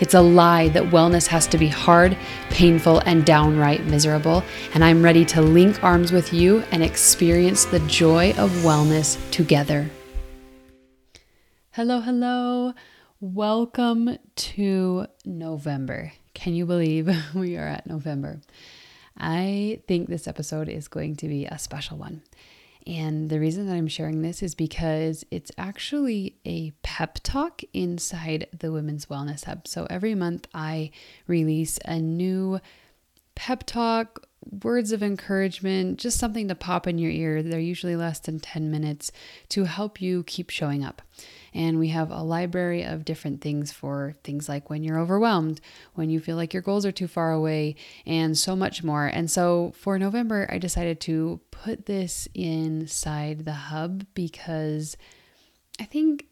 It's a lie that wellness has to be hard, painful, and downright miserable. And I'm ready to link arms with you and experience the joy of wellness together. Hello, hello. Welcome to November. Can you believe we are at November? I think this episode is going to be a special one. And the reason that I'm sharing this is because it's actually a pep talk inside the Women's Wellness Hub. So every month I release a new pep talk, words of encouragement, just something to pop in your ear. They're usually less than 10 minutes to help you keep showing up. And we have a library of different things for things like when you're overwhelmed, when you feel like your goals are too far away, and so much more. And so for November, I decided to put this inside the hub because I think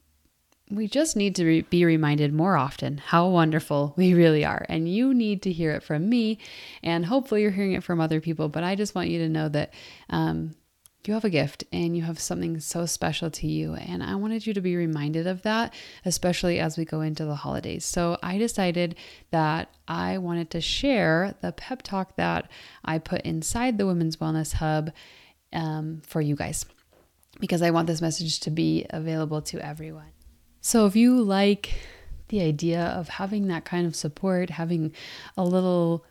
we just need to re- be reminded more often how wonderful we really are. And you need to hear it from me. And hopefully, you're hearing it from other people. But I just want you to know that um, you have a gift and you have something so special to you. And I wanted you to be reminded of that, especially as we go into the holidays. So I decided that I wanted to share the pep talk that I put inside the Women's Wellness Hub um, for you guys because I want this message to be available to everyone. So if you like the idea of having that kind of support, having a little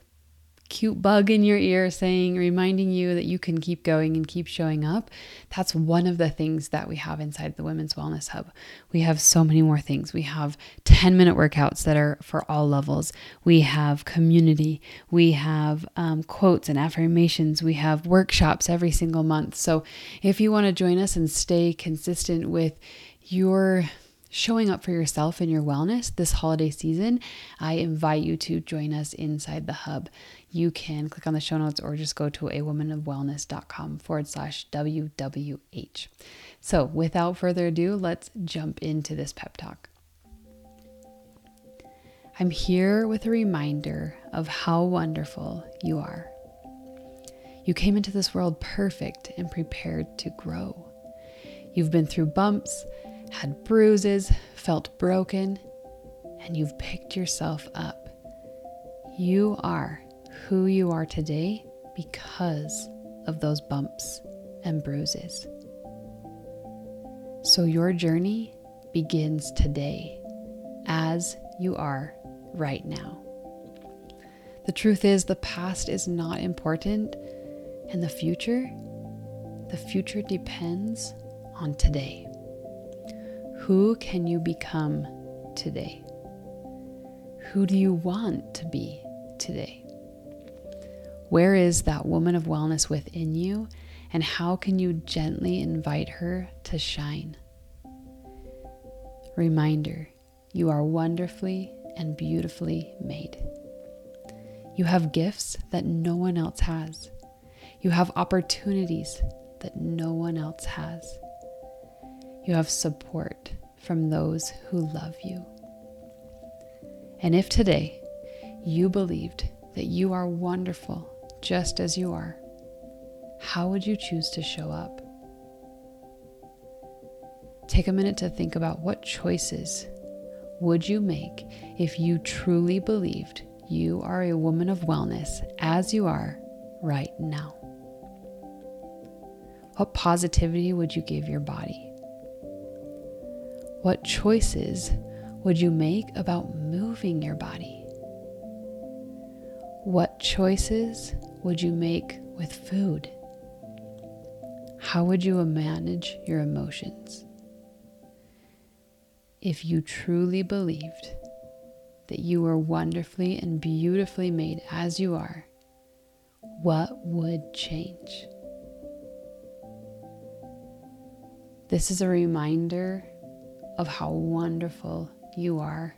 cute bug in your ear saying, reminding you that you can keep going and keep showing up. That's one of the things that we have inside the Women's Wellness Hub. We have so many more things. We have 10 minute workouts that are for all levels. We have community. We have um, quotes and affirmations. We have workshops every single month. So if you want to join us and stay consistent with your showing up for yourself and your wellness this holiday season, I invite you to join us inside the hub. You can click on the show notes or just go to a womanofwellness.com forward slash WWH. So, without further ado, let's jump into this pep talk. I'm here with a reminder of how wonderful you are. You came into this world perfect and prepared to grow. You've been through bumps had bruises, felt broken, and you've picked yourself up. You are who you are today because of those bumps and bruises. So your journey begins today as you are right now. The truth is, the past is not important, and the future, the future depends on today. Who can you become today? Who do you want to be today? Where is that woman of wellness within you, and how can you gently invite her to shine? Reminder you are wonderfully and beautifully made. You have gifts that no one else has. You have opportunities that no one else has. You have support from those who love you. And if today you believed that you are wonderful just as you are, how would you choose to show up? Take a minute to think about what choices would you make if you truly believed you are a woman of wellness as you are right now? What positivity would you give your body? What choices would you make about moving your body? What choices would you make with food? How would you manage your emotions? If you truly believed that you were wonderfully and beautifully made as you are, what would change? This is a reminder of how wonderful you are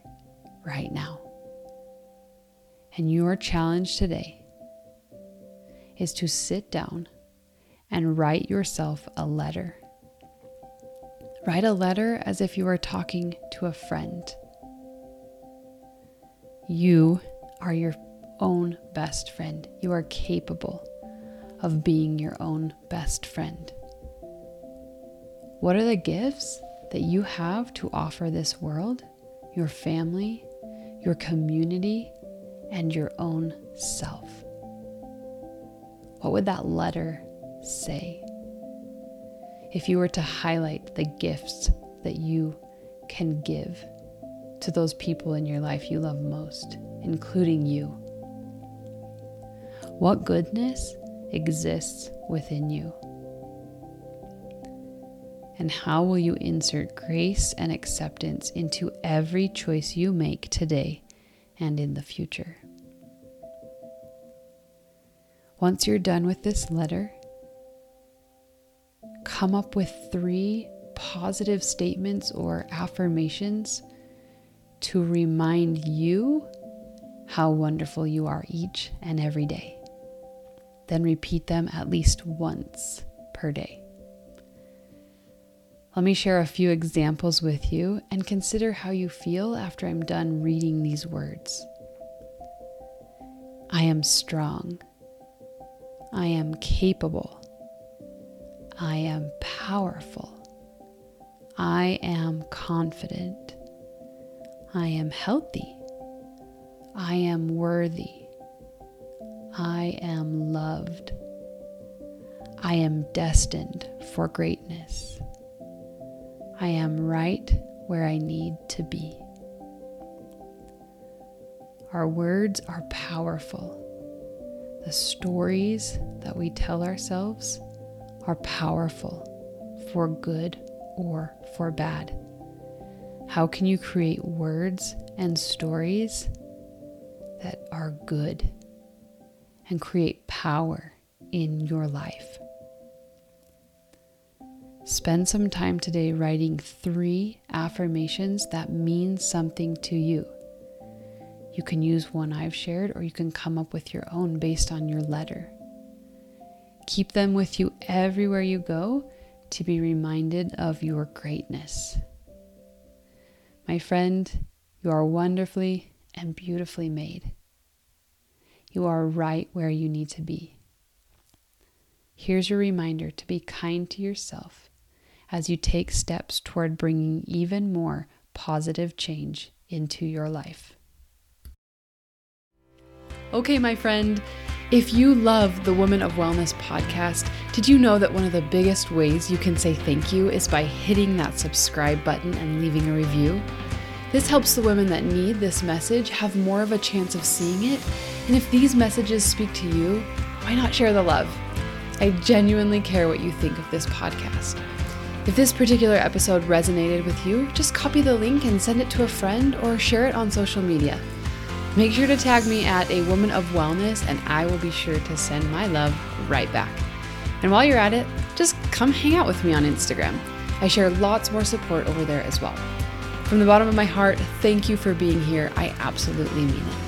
right now. And your challenge today is to sit down and write yourself a letter. Write a letter as if you were talking to a friend. You are your own best friend. You are capable of being your own best friend. What are the gifts that you have to offer this world, your family, your community, and your own self? What would that letter say? If you were to highlight the gifts that you can give to those people in your life you love most, including you, what goodness exists within you? And how will you insert grace and acceptance into every choice you make today and in the future? Once you're done with this letter, come up with three positive statements or affirmations to remind you how wonderful you are each and every day. Then repeat them at least once per day. Let me share a few examples with you and consider how you feel after I'm done reading these words. I am strong. I am capable. I am powerful. I am confident. I am healthy. I am worthy. I am loved. I am destined for greatness. I am right where I need to be. Our words are powerful. The stories that we tell ourselves are powerful for good or for bad. How can you create words and stories that are good and create power in your life? Spend some time today writing three affirmations that mean something to you. You can use one I've shared, or you can come up with your own based on your letter. Keep them with you everywhere you go to be reminded of your greatness. My friend, you are wonderfully and beautifully made. You are right where you need to be. Here's your reminder to be kind to yourself as you take steps toward bringing even more positive change into your life. Okay, my friend, if you love the Woman of Wellness podcast, did you know that one of the biggest ways you can say thank you is by hitting that subscribe button and leaving a review? This helps the women that need this message have more of a chance of seeing it. And if these messages speak to you, why not share the love? I genuinely care what you think of this podcast. If this particular episode resonated with you, just copy the link and send it to a friend or share it on social media. Make sure to tag me at a woman of wellness and I will be sure to send my love right back. And while you're at it, just come hang out with me on Instagram. I share lots more support over there as well. From the bottom of my heart, thank you for being here. I absolutely mean it.